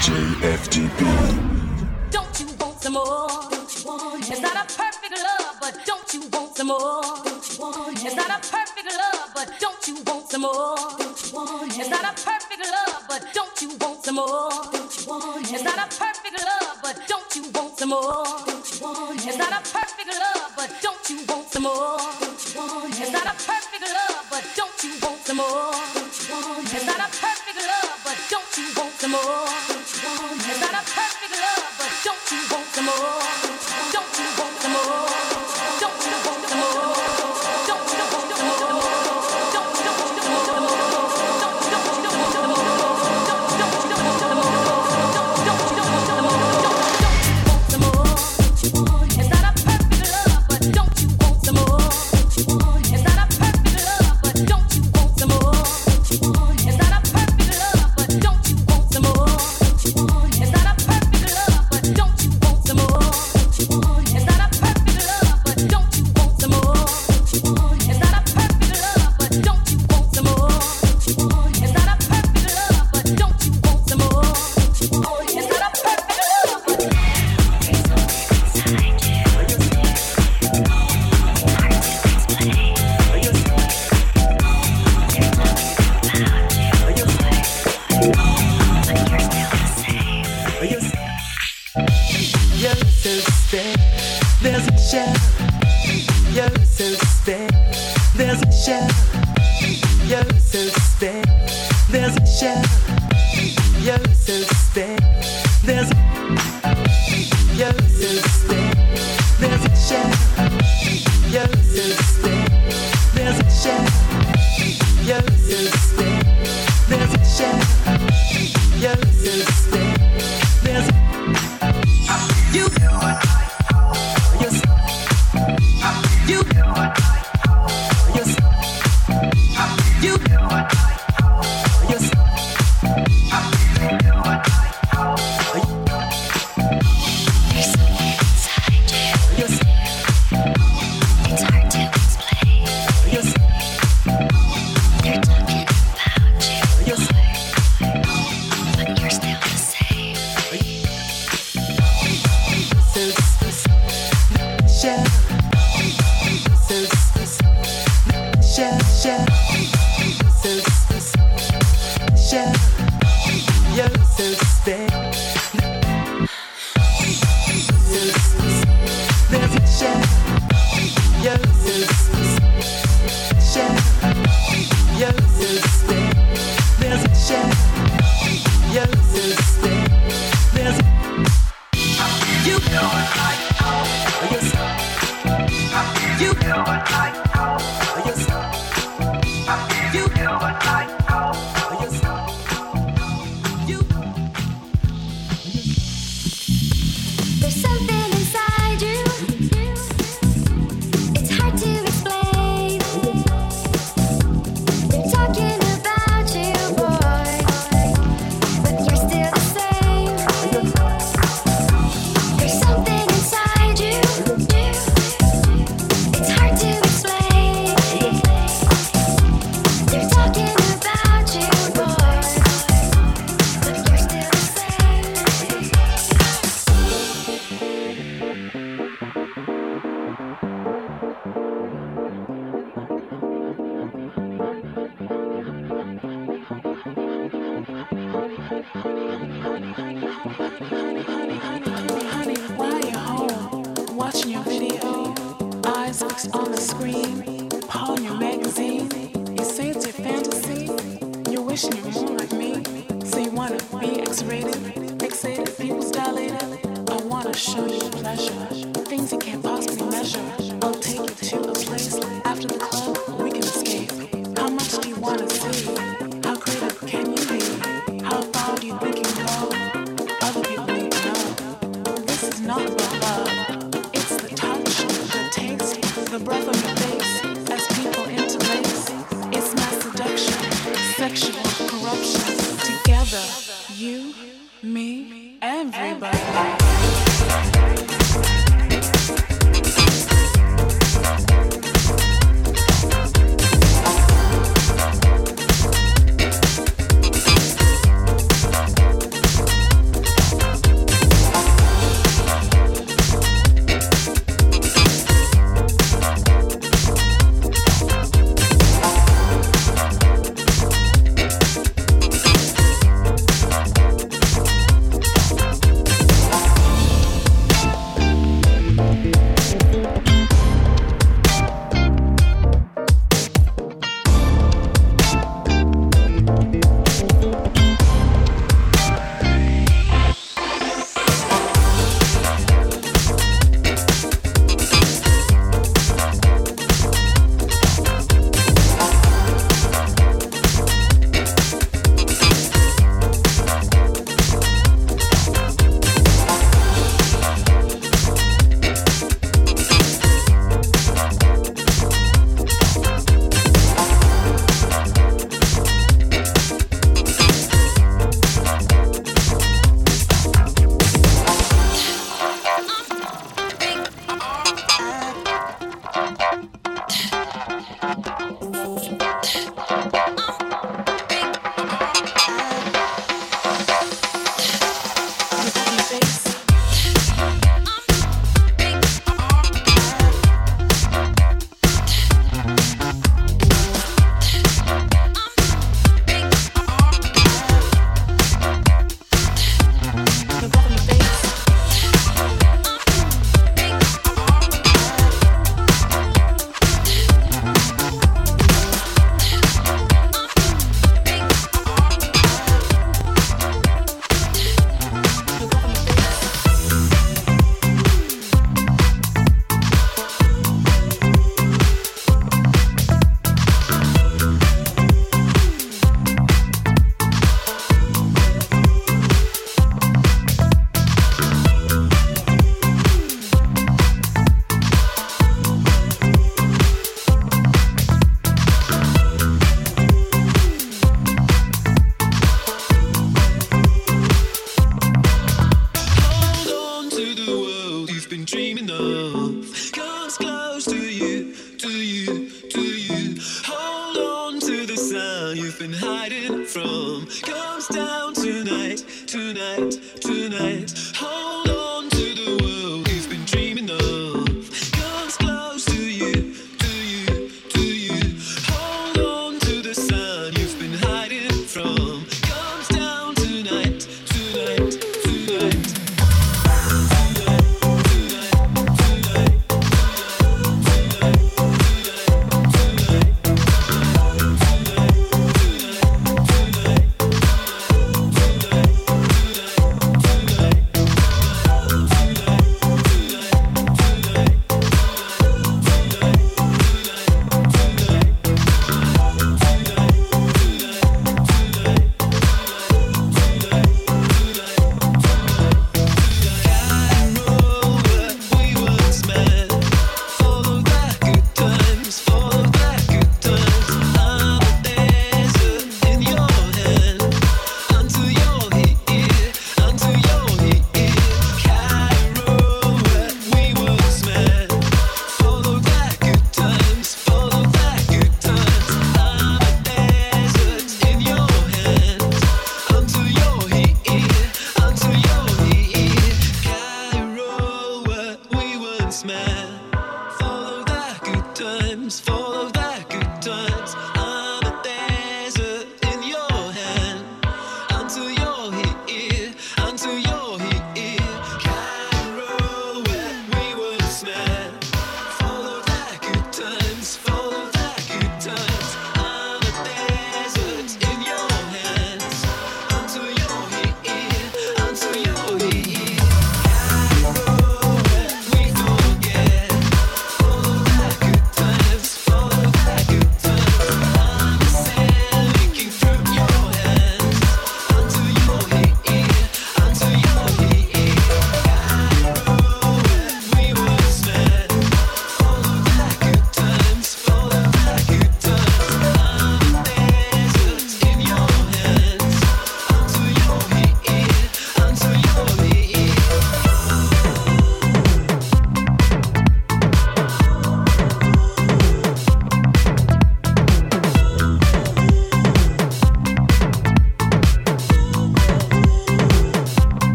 DJ Don't you want some more? Don't you want it? It's not a perfect love, but don't you want some more? Don't you want it? It's not a perfect love, but don't you want some more? Don't you want it? It's not a perfect love, but don't you want some more? Don't you want it? It's not a perfect love, but don't you want some more? Don't you want it? It's not a perfect love, but don't you want some more?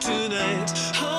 Just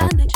need